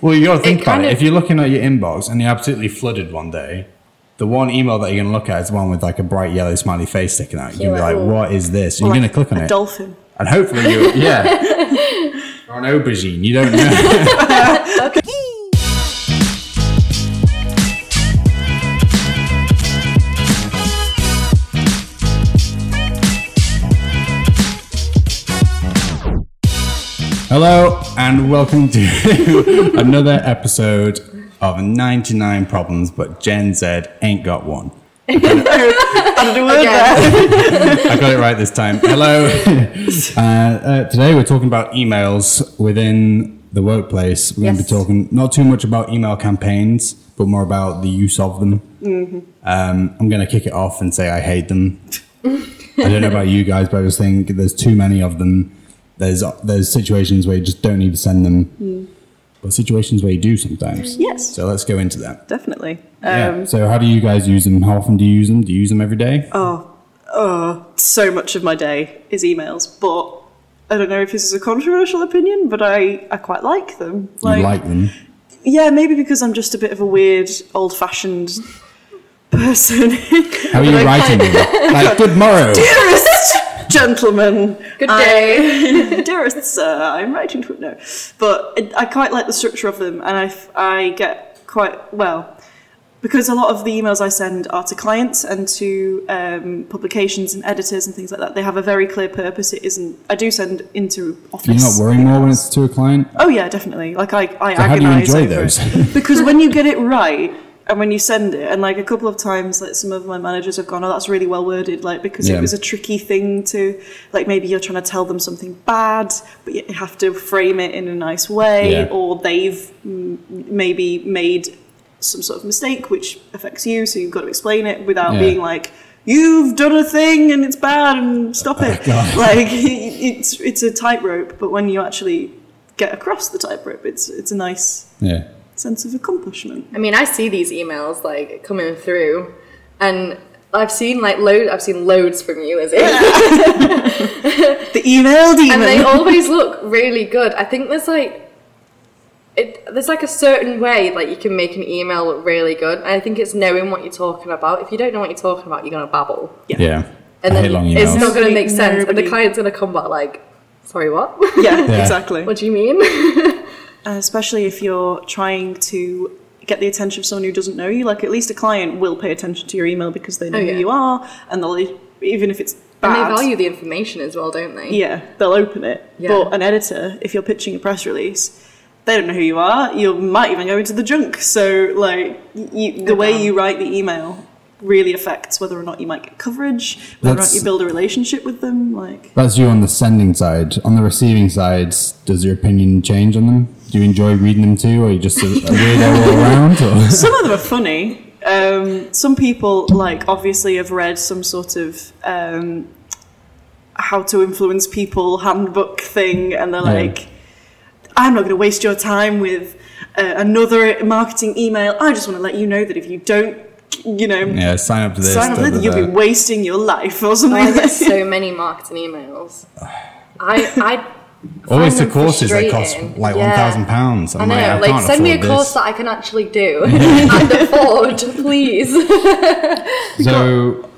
Well, you got to think It about it. of- If you're looking at your inbox and you're absolutely flooded one day, the one email that you're going to look at is the one with like a bright yellow smiley face sticking out. You're going to be like, what is this? You're Like going to click on a it. dolphin. And hopefully you're, yeah. or an aubergine. You don't know. Hello and welcome to another episode of 99 Problems, but Gen Z ain't got one. Added a word Again. there. I got it right this time. Hello. uh, uh, today we're talking about emails within the workplace. We're going to be talking not too much about email campaigns, but more about the use of them. Um, I'm going to kick it off and say I hate them. I don't know about you guys, but I just think there's too many of them. There's there's situations where you just don't need to send them, but situations where you do sometimes. Yes. So let's go into that. Definitely. yeah. Um, So how do you guys use them? How often do you use them? Do you use them every day? oh, oh, so much of my day is emails, but I don't know if this is a controversial opinion, but I, I quite like them. you like them? Yeah, maybe because I'm just a bit of a weird, old-fashioned person. How are you I writing them? Like, good morrow. Dearest gentlemen, Good I- dearest sir, I'm writing to it now. But it, I quite like the structure of them, and I I get quite well because a lot of the emails I send are to clients and to um, publications and editors and things like that. They have a very clear purpose. It isn't. I do send into office. You're not worry more when it's to a client? Oh yeah, definitely. Like I, I So how do you agonize enjoy those? because when you get it right and when you send it, and like a couple of times, like some of my managers have gone, "Oh, that's really well worded," like because Yeah. it was a tricky thing to, like maybe you're trying to tell them something bad, but you have to frame it in a nice way, Yeah. or they've mm, maybe made some sort of mistake which affects you, so you've got to explain it without Yeah. being like. You've done a thing and it's bad and stop it. Oh, like it's it's a tightrope, but when you actually get across the tightrope, it's it's a nice Yeah. Sense of accomplishment. I mean, I see these emails like coming through, and I've seen like load. I've seen loads from you, as it, The email demon. and they always look really good. I think there's like, it, there's like a certain way like you can make an email look really good. And I think it's knowing what you're talking about. If you don't know what you're talking about, you're gonna babble, Yeah. and I then hate long it's not gonna make sense, and the client's gonna come back like, "Sorry, what? yeah, Yeah. exactly. what do you mean?" Uh, especially if you're trying to get the attention of someone who doesn't know you. Like at least a client will pay attention to your email because they know Oh, yeah. who you are, and they'll even if it's and they value the information as well, don't they? Yeah, they'll open it. Yeah. But an editor, if you're pitching a press release, they don't know who you are. You might even go into the junk. So, like, you, the way you write the email really affects whether or not you might get coverage, whether or not you build a relationship with them. Like, That's you on the sending side. On the receiving side, does your opinion change on them? Do you enjoy reading them too, or are you just a, a weirdo all around? Or? some of them are funny. Um, some people, like, obviously have read some sort of um, how to influence people handbook thing, and they're Yeah. like, I'm not going to waste your time with uh, another marketing email. I just want to let you know that if you don't, you know, Yeah, sign up to this. sign up da, with da, it, you'll da. be wasting your life or something. I get so many marketing emails. I I Always find the courses that cost like Yeah. one thousand pounds. I I'm know, like, I like, can't send me a afford course this. that I can actually do and afford, please. So,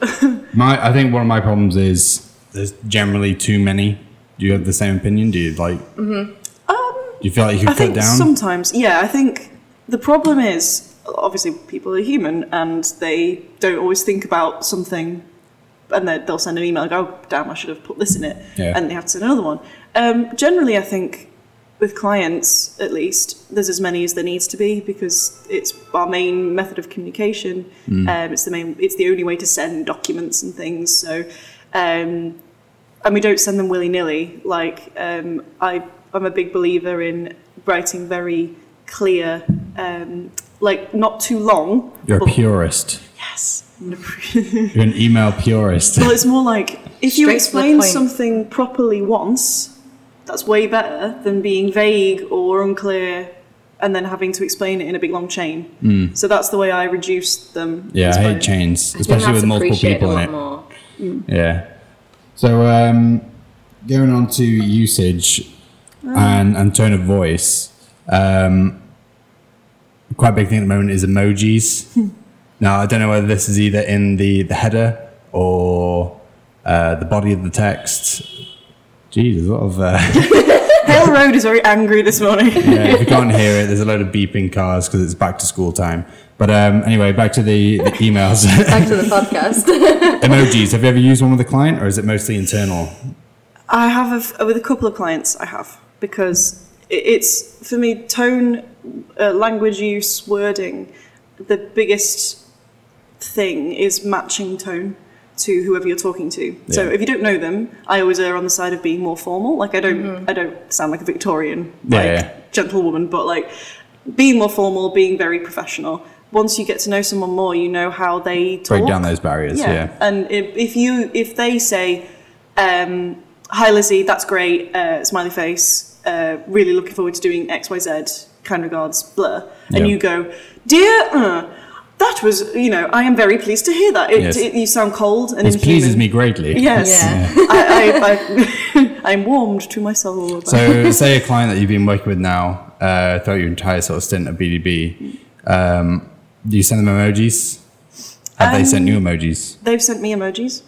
my I think one of my problems is there's generally too many. Do you have the same opinion? Do you like? Mm-hmm. do you feel like you I cut think down? sometimes, yeah, I think the problem is obviously people are human and they don't always think about something and they- they'll send an email and go, oh, damn, I should have put this in it. Yeah. And they have to send another one. Um, generally, I think with clients, at least, there's as many as there needs to be because it's our main method of communication. Mm. Um, it's the main, it's the only way to send documents and things. So, um, and we don't send them willy nilly. Like um, I, I'm a big believer in writing very clear, um, like not too long. You're a purist. Yes. You're an email purist. well, it's more like if you Straight to the explain something properly once, that's way better than being vague or unclear and then having to explain it in a big long chain. So that's the way I reduce them. Yeah, is I hate chains, especially with multiple people a in it. more. Yeah. So um, going on to usage and, and tone of voice, um, quite a big thing at the moment is emojis. now I don't know whether this is either in the the header or uh, the body of the text. Jeez, there's a lot of. Uh, Hale Road is very angry this morning. yeah, if you can't hear it, there's a load of beeping cars because it's back to school time. But um, anyway, back to the, the emails. Back to the podcast. emojis. Have you ever used one with a client, or is it mostly internal? I have a with a couple of clients. I have because it's for me tone, uh, language use, wording. The biggest thing is matching tone to whoever you're talking to. So if you don't know them, I always err on the side of being more formal. Like I don't, I don't sound like a Victorian like yeah. gentlewoman, but like being more formal, being very professional. Once you get to know someone more, you know how they talk. Break down those barriers. Yeah. And if, if you if they say, um, "Hi Lizzie, that's great," uh, smiley face, uh, really looking forward to doing X Y Z, kind regards, blah, and Yeah. you go, "Dear." Uh, that was, you know, I am very pleased to hear that. It, Yes. it, you sound cold and This pleases me greatly. Yes, Yeah. I, I, I, I'm warmed to my soul. So, say a client that you've been working with now uh, throughout your entire sort of stint at BDB, um, do you send them emojis? Have they sent you Um, emojis? They've sent me emojis.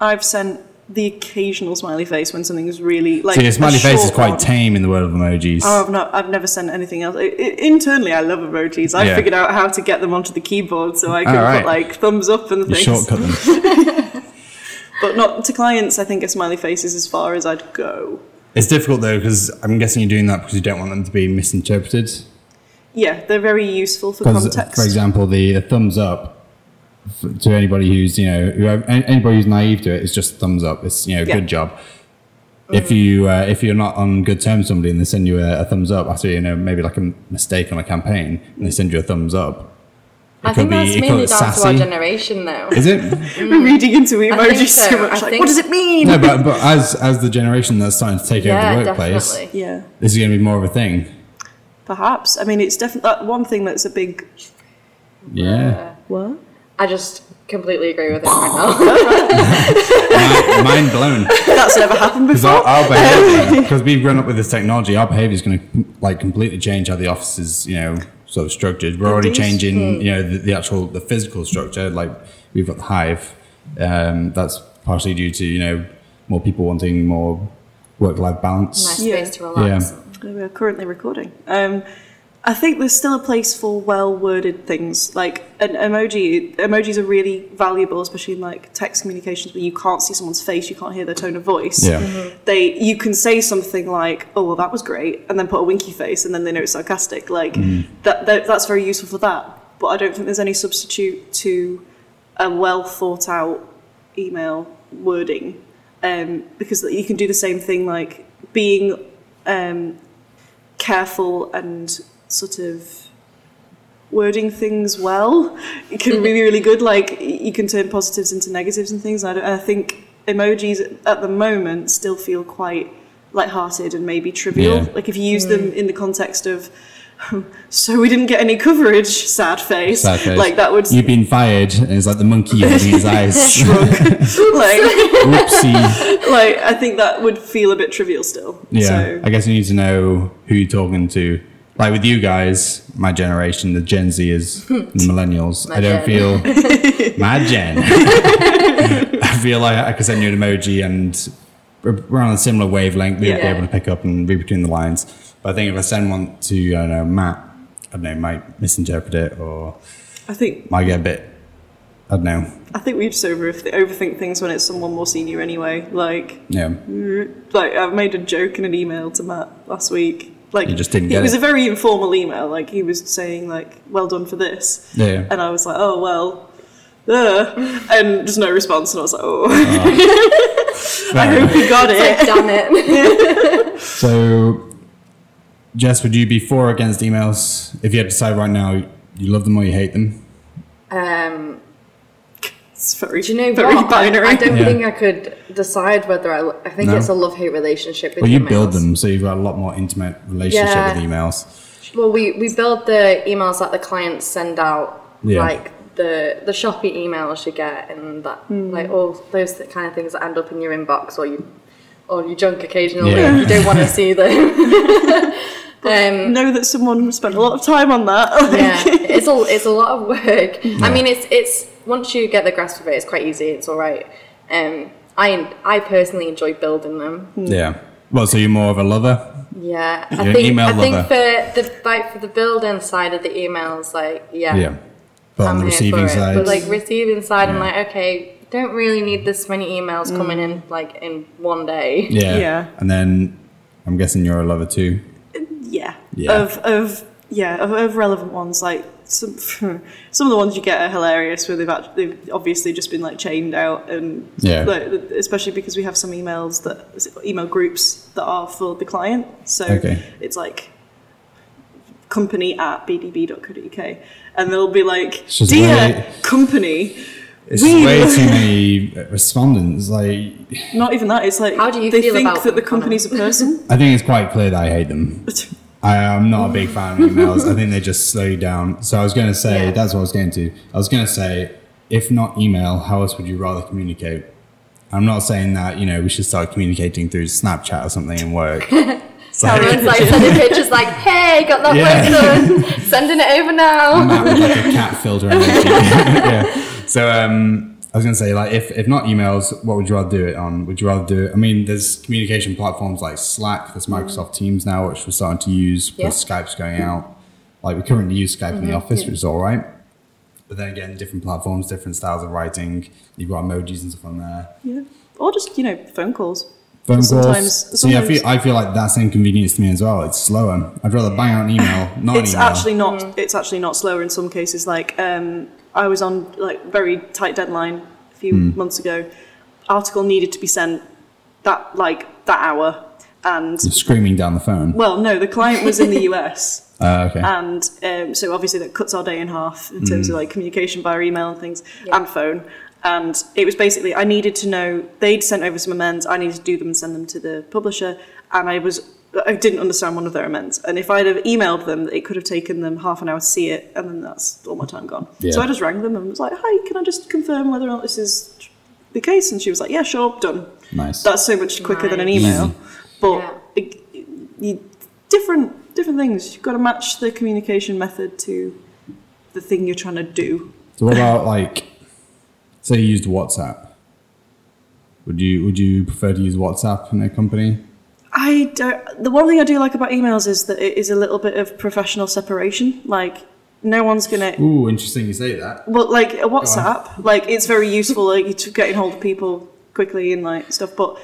I've sent the occasional smiley face when something is really like. So your a smiley face is quite one. tame in the world of emojis. Oh, I've not. I've never sent anything else. I, I, internally, I love emojis. I Yeah. figured out how to get them onto the keyboard so I can Oh, right. put like thumbs up and things. shortcut them. But not to clients. I think a smiley face is as far as I'd go. it's difficult though because I'm guessing you're doing that because you don't want them to be misinterpreted. Yeah, they're very useful for context. for example, the, the thumbs up to anybody who's you know who, anybody who's naive to it, it is just thumbs up. It's you know Yeah. good job. Mm. If you uh, if you're not on good terms with somebody and they send you a, a thumbs up after you know maybe like a mistake on a campaign and they send you a thumbs up, I think be- that's mainly be down to our generation, though. is it? Mm. We're reading into emojis so, so. much. Like, what does it mean? no, but but as as the generation that's starting to take yeah, over the workplace, definitely. Yeah, this is going to be more of a thing. perhaps. I mean, it's definitely that one thing that's a big. Yeah, What? I just completely agree with it right mind, mind blown. That's never happened Because before. our, our behavior, because we've grown up with this technology, our behavior is going to like completely change how the office is, you know, sort of structured. We're already changing, you know, the, the actual the physical structure. Like we've got the hive. Um, that's partially due to you know more people wanting more work-life balance. nice Yeah. space to relax. We're currently recording. Um, I think there's still a place for well-worded things. Like an emoji, emojis are really valuable, especially in like text communications where you can't see someone's face, you can't hear their tone of voice. Yeah. They, you can say something like, "Oh, well, that was great," and then put a winky face, and then they know it's sarcastic. Like that, that, that's very useful for that. But I don't think there's any substitute to a well thought out email wording um, because you can do the same thing like being um, careful and sort of wording things well it can be really good like you can turn positives into negatives and things I, don't, I think emojis at the moment still feel quite light-hearted and maybe trivial Yeah. like if you use them hmm. in the context of so we didn't get any coverage sad face, Sad face. like that would You've been fired, and it's like the monkey holding his eyes. shrug like Whoopsie. like I think that would feel a bit trivial still. Yeah, So I guess you need to know who you're talking to. Like with you guys, my generation, the Gen Z is the millennials. I don't Gen. feel my Gen. I feel like I could send you an emoji and we're we're on a similar wavelength. We'd be able to pick up and read between the lines. But I think if I send one to I don't know Matt, I don't know, might misinterpret it or I think might get a bit. I don't know. I think we just over overthink things when it's someone more senior anyway. Like Yeah, like I made a joke in an email to Matt last week. Like You just didn't it was it. a very informal email. Like he was saying like well done for this, yeah. and I was like oh well. Uh, and just no response, and I was like, "Oh, I hope you got Like, it." damn it. So, Jess, would you be for or against emails? If you had to decide right now, you love them or you hate them? Um, It's very, do you know very what? I, binary. I don't Yeah. think I could decide whether I. I think No? it's a love-hate relationship with Well, you emails. build them, so you've got a lot more intimate relationship Yeah. with emails. Well, we, we build the emails that the clients send out, Yeah. like the the shoppy emails you get, and that like all those kind of things that end up in your inbox or you or your junk occasionally Yeah. you don't want to see them. Um, know that someone spent a lot of time on that. yeah, it's a it's a lot of work. I mean, it's it's once you get the grasp of it, it's quite easy. It's all right. Um, I I personally enjoy building them. Yeah. Well, so you're more of a lover? Yeah, I You're an think email I think for the like for the building side of the emails, like yeah, Yeah. But on I'm the here receiving side, But like receiving side, I'm like okay, don't really need this many emails coming in like in one day. yeah. Yeah. And then I'm guessing you're a lover too. yeah, Yeah. of of yeah of, of relevant ones like some some of the ones you get are hilarious where they've actually, they've obviously just been like chained out and Yeah. like, especially because we have some emails that email groups that are for the client so Okay. it's like company at bdb.co.uk and they'll be like just dear way- company It's We- way too many respondents. Like, not even that it's like How do you they feel think about that the them, company's a person I think it's quite clear that I hate them. I am not a big fan of emails. I think they just slow you down. So I was going to say, Yeah. that's what I was going to. I was going to say, if not email, how else would you rather communicate? I'm not saying that, you know, we should start communicating through Snapchat or something in work. It's like, Everyone's like sending pictures like, hey, got that Yeah. work done, sending it over now. Matt with like a cat filter emoji. yeah. So um, I was going to say, like, if, if not emails, what would you rather do it on? Would you rather do it? I mean, there's communication platforms like Slack, there's mm-hmm. Microsoft Teams now, which we're starting to use because Yeah. Skype's going out. Like, we currently use Skype in the mm-hmm. office, yeah. which is all right. But then again, different platforms, different styles of writing. You've got emojis and stuff on there. yeah or just you know phone calls Phone Sometimes- calls. See, I feel, I feel like that's inconvenience to me as well. It's slower. I'd rather bang out an email, not it's an email. actually not mm. it's actually not slower in some cases like um, i was on like very tight deadline a few Hmm. months ago article needed to be sent that like that hour and You're screaming down the phone. well no the client was in the us Uh, okay. and um, so obviously that cuts our day in half in terms of like communication via email and things and phone and it was basically i needed to know they'd sent over some amends i needed to do them and send them to the publisher and i was i didn't understand one of their amends and if i'd have emailed them it could have taken them half an hour to see it and then that's all my time gone Yeah. so i just rang them and was like hi can i just confirm whether or not this is the case and she was like yeah sure done nice. that's so much quicker than an Nice. email but Yeah. it, you, different different things you've got to match the communication method to the thing you're trying to do So what about like, say you used WhatsApp? Would you would you prefer to use WhatsApp in a company? I don't the one thing i do like about emails is that it is a little bit of professional separation like no one's gonna Ooh, interesting you say that. well like a whatsapp like it's very useful like to getting hold of people quickly and like stuff but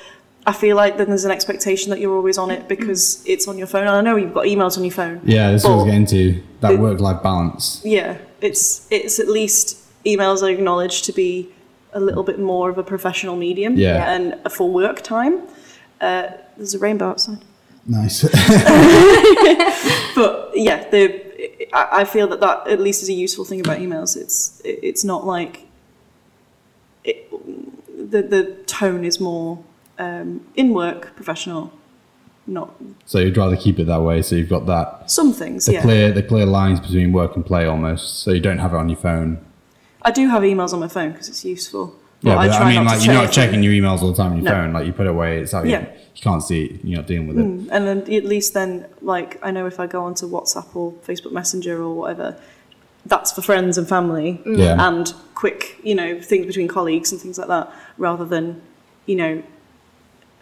I feel like then there's an expectation that you're always on it because it's on your phone. And I know you've got emails on your phone. Yeah, this is what I was getting to. That work life balance. yeah, it's it's at least emails are acknowledged to be a little bit more of a professional medium Yeah. and for work time. Uh, there's a rainbow outside, Nice. but yeah, the I I feel that that at least is a useful thing about emails. It's it- it's not like it, the the tone is more um, in work professional, not so you'd rather keep it that way. So you've got that some things. the yeah, clear the clear lines between work and play almost. So you don't have it on your phone. I do have emails on my phone because it's useful. Yeah, but I, try mean, like you're not check checking your emails all the time on your No. phone. Like you put it away, it's out. Yeah. You, you can't see it. You're not dealing with it. Mm, And then at least then, like, I know if I go onto WhatsApp or Facebook Messenger or whatever, that's for friends and family Yeah. and quick, you know, things between colleagues and things like that, rather than, you know,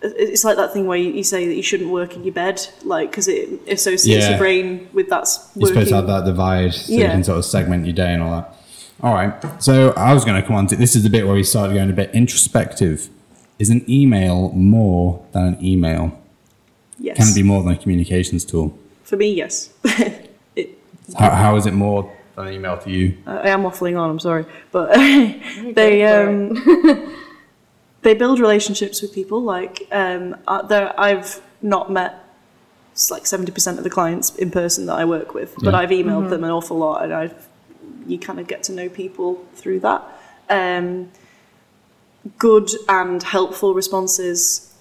it's like that thing where you, say that you shouldn't work in your bed, like, because it associates Yeah. your brain with that's You're supposed to have that divide so you can sort of segment your day and all that. All right. So I was going to come on to this is the bit where we started going a bit introspective. Is an email more than an email? Yes. Can it be more than a communications tool? For me, yes. it, How, how is it more than an email to you? I am waffling on. I'm sorry, but they um, they build relationships with people. Like um, uh, there, I've not met like seventy percent of the clients in person that I work with, but Yeah. I've emailed them an awful lot, and I've you kind of get to know people through that. Um, good and helpful responses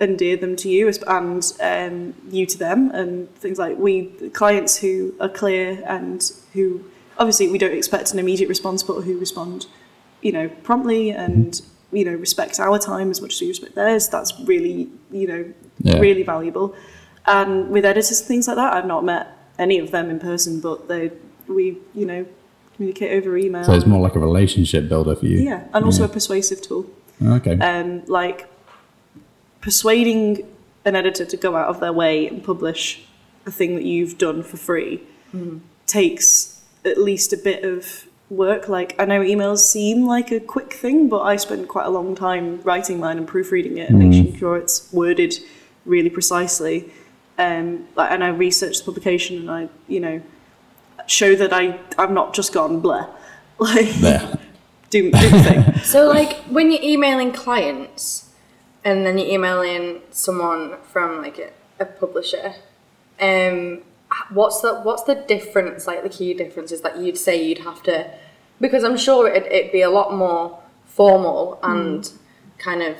endear them to you and um, you to them and things like we clients who are clear and who obviously we don't expect an immediate response but who respond you know promptly and you know respect our time as much as we respect theirs that's really you know Yeah. really valuable and with editors and things like that, I've not met any of them in person, but they we you know communicate over email. So it's more like a relationship builder for you. yeah, and also a persuasive tool. Okay. Um, like persuading an editor to go out of their way and publish a thing that you've done for free takes at least a bit of work. Like I know emails seem like a quick thing, but I spend quite a long time writing mine and proofreading it and making sure it's worded really precisely. Um, like, and I research the publication and I, you know, show that I I'm not just gone blah, like there. do, do the thing. So, like, when you're emailing clients and then you're emailing someone from like a, a publisher, um, what's the what's the difference? Like, the key differences that you'd say you'd have to, because I'm sure it'd, it'd be a lot more formal and kind of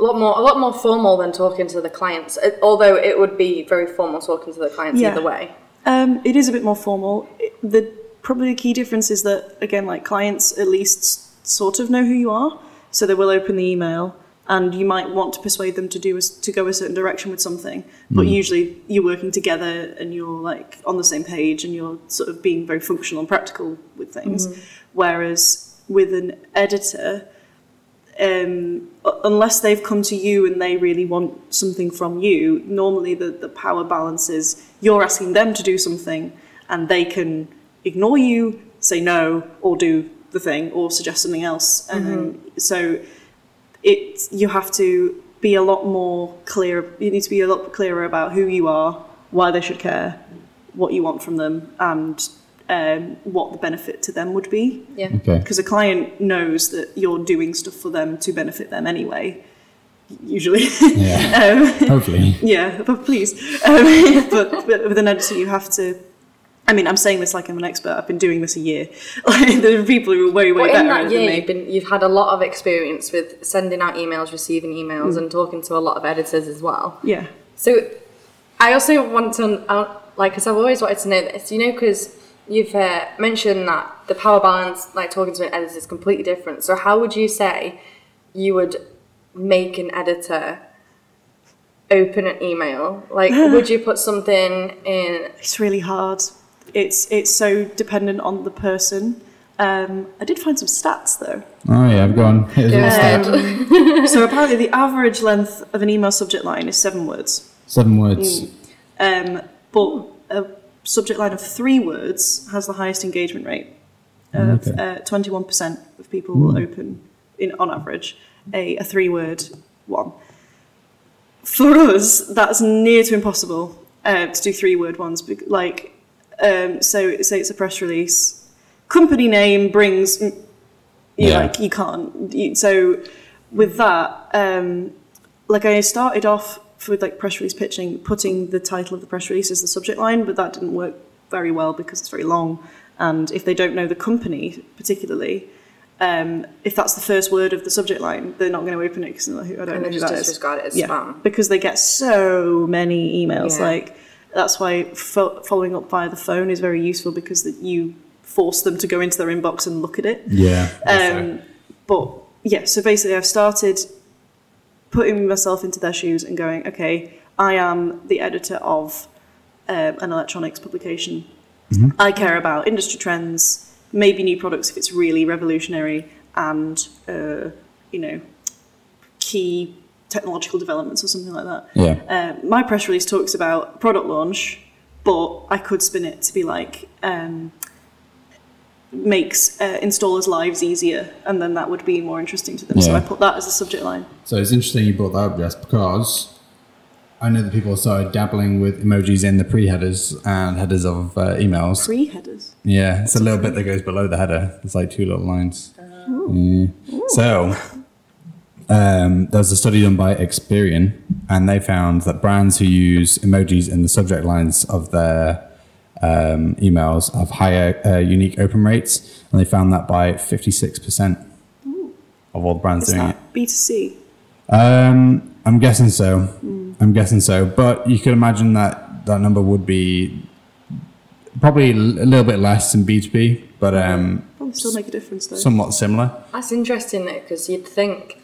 a lot more a lot more formal than talking to the clients. uh, Although it would be very formal talking to the clients Yeah. either way. Um, it is a bit more formal. It- The probably the key difference is that again, like clients at least sort of know who you are, so they will open the email, and you might want to persuade them to do a s to go a certain direction with something. But usually, you're working together and you're like on the same page, and you're sort of being very functional and practical with things. Whereas with an editor, um, unless they've come to you and they really want something from you, normally the, the power balance is you're asking them to do something and they can ignore you, say no, or do the thing, or suggest something else. And so it you have to be a lot more clear. You need to be a lot clearer about who you are, why they should care, what you want from them, and um, what the benefit to them would be Yeah. Okay. because a client knows that you're doing stuff for them to benefit them anyway. Usually, Yeah. um, Hopefully. yeah, but please. Um, but, but with an editor, you have to. I mean, I'm saying this like I'm an expert. I've been doing this a year. Like there are people who are way, way Well, better in that than year, me. you've been you've had a lot of experience with sending out emails, receiving emails, and talking to a lot of editors as well. yeah, So, I also want to uh, like because I've always wanted to know this, you know, because you've uh, mentioned that the power balance, like talking to an editor, is completely different. So, how would you say you would make an editor? Open an email. Like, would you put something in? it's really hard. It's it's so dependent on the person. Um, I did find some stats though. Oh yeah, I've gone. Here's Go one so apparently, the average length of an email subject line is seven words. Seven words. Um, but a subject line of three words has the highest engagement rate. Of Okay. uh, 21% of people will open, in on average, a, a three word one. For us, that's near to impossible uh, to do three word ones. Like, um, so say it's a press release, company name brings, you Yeah. like you can't. You, so with that, um, like I started off with like press release pitching, putting the title of the press release as the subject line, but that didn't work very well because it's very long. And if they don't know the company particularly, um, if that's the first word of the subject line, they're not going to open it because I don't And know who just that is. disregard it as Yeah, spam. because they get so many emails. Yeah. Like that's why fo- following up via the phone is very useful because that you force them to go into their inbox and look at it. Yeah. Um, but yeah, so basically, I've started putting myself into their shoes and going, okay, I am the editor of um, an electronics publication. I care about industry trends, maybe new products if it's really revolutionary, and uh, you know, key technological developments or something like that. yeah. Uh, my press release talks about product launch, but I could spin it to be like um, makes uh, installers' lives easier, and then that would be more interesting to them. So I put that as a subject line. So it's interesting you brought that up, Jess, because I know that people started dabbling with emojis in the pre-headers and headers of uh, emails. Pre headers. Yeah, it's a little bit that goes below the header. It's like two little lines. Yeah. So, um, there was a study done by Experian, and they found that brands who use emojis in the subject lines of their um, emails have higher uh, unique open rates, and they found that by 56% of all the brands Is doing it. that B two C? Um, I'm guessing so. I'm guessing so. But you could imagine that that number would be probably a little bit less than B2B, but um, Probably still make a difference though. somewhat similar. That's interesting though, because you'd think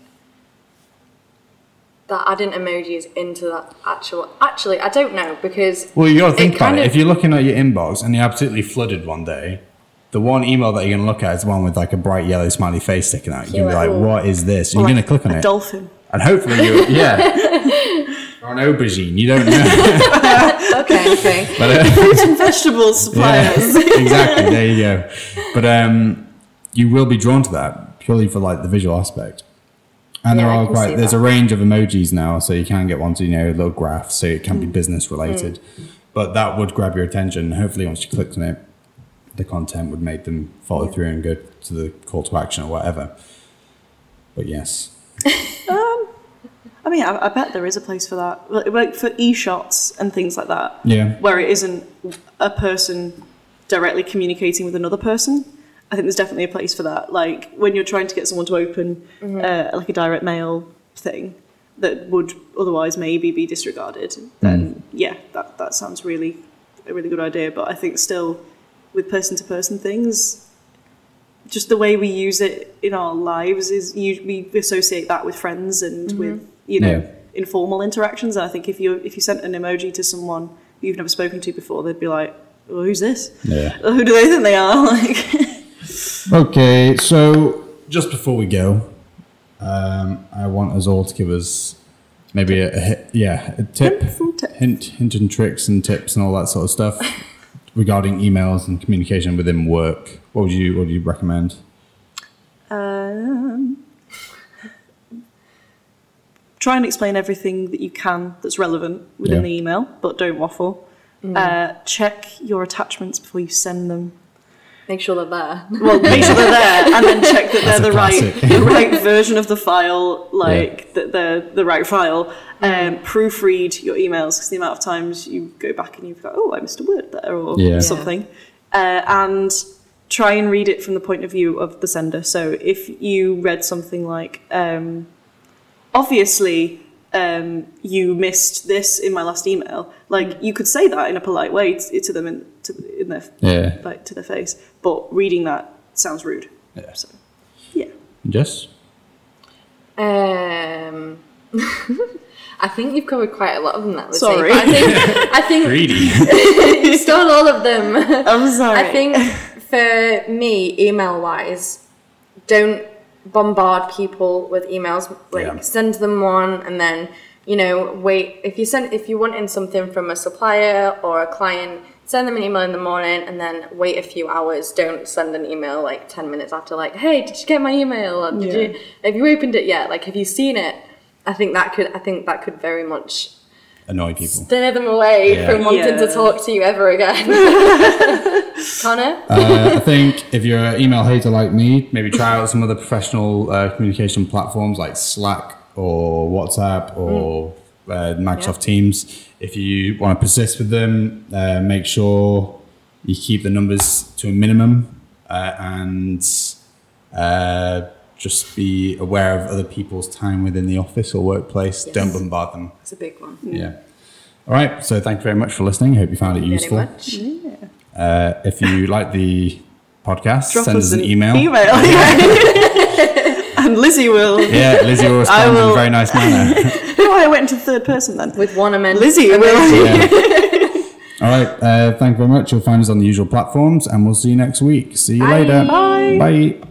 that adding emojis into that actual. Actually, I don't know because. Well, you got to think about it. of- If you're looking at your inbox and you're absolutely flooded one day, the one email that you're going to look at is the one with like a bright yellow smiley face sticking out. You're going to be like, like, "Oh." what is this? And you're going to click on a it. dolphin. And hopefully you yeah. or an aubergine. You don't know. Okay, okay. But, uh, Fruit and vegetable suppliers. exactly. There you go. But um, you will be drawn to that purely for like the visual aspect. And there Yeah, I are quite there's that. a range of emojis now, so you can get ones you know little graphs, so it Mm. can be business related. But that would grab your attention. Hopefully, once you clicked on it, the content would make them follow through and go to the call to action or whatever. But yes, I mean, I, I bet there is a place for that, like, like for e-shots and things like that, yeah, where it isn't a person directly communicating with another person. I think there's definitely a place for that. Like when you're trying to get someone to open mm-hmm. uh, like a direct mail thing that would otherwise maybe be disregarded, then mm. yeah, that that sounds really a really good idea. But I think still with person to person things, just the way we use it in our lives is you, we associate that with friends and mm-hmm. with you know Yeah. informal interactions. And I think if you if you sent an emoji to someone you've never spoken to before, they'd be like, well, "Who's this? yeah. Who do they think they are?" Like, Okay, so just before we go, um, I want us all to give us maybe a, a yeah a tip, Helpful tip. hint, hint and tricks and tips and all that sort of stuff regarding emails and communication within work. What would you What would you recommend? um, try and explain everything that you can that's relevant within Yeah. the email, but don't waffle. Uh, check your attachments before you send them. Make sure they're there. Well, make sure they're there, and then check that That's they're a the right, classic. the right version of the file, like that they're the right file. Um, proofread your emails because the amount of times you go back and you've got, oh, I missed a word there or Yeah. something, uh, and try and read it from the point of view of the sender. So if you read something like, um, obviously. Um, you missed this in my last email. Like you could say that in a polite way to, to them in, to, in their Yeah, like to their face, but reading that sounds rude. Yeah. So, yeah. Jess. Um, I think you've covered quite a lot of them. That was Sorry. I think I think Greedy. you stole all of them. I'm sorry. I think for me, email wise, don't bombard people with emails. Like Yeah. send them one and then you know wait. If you send if you want in something from a supplier or a client, send them an email in the morning and then wait a few hours. Don't send an email like ten minutes after. Like, hey, did you get my email? Or did Yeah. you have you opened it yet? Like, have you seen it? I think that could I think that could very much Annoy people. steer them away Yeah. from wanting to talk to you ever again. Connor? Uh, I think if you're an email hater like me, maybe try out some other professional uh, communication platforms like Slack or WhatsApp or uh, Microsoft Teams. If you want to persist with them, uh, make sure you keep the numbers to a minimum uh, and uh, just be aware of other people's time within the office or workplace. Don't bombard them. It's a big one. Yeah. All right. So thank you very much for listening. I Hope you found it Very useful. much. Uh, if you like the podcast, Drop send us an email. Email. and Lizzie will. Yeah, Lizzie will I respond in a very nice manner. Oh, I went into third person then. With one amendment. Lizzie will. Yeah. All right. Uh, thank you very much. You'll find us on the usual platforms, and we'll see you next week. See you Bye. later. Bye. Bye.